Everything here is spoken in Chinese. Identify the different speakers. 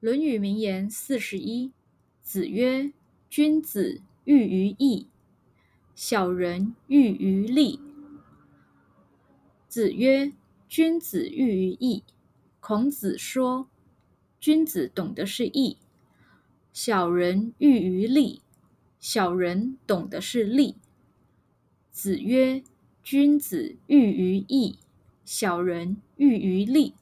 Speaker 1: 论语名言四十一子曰君子喻于义小人喻于利子曰君子喻于义孔子说君子懂得是义小人喻于利小人懂得是利子曰君子喻于义小人喻于利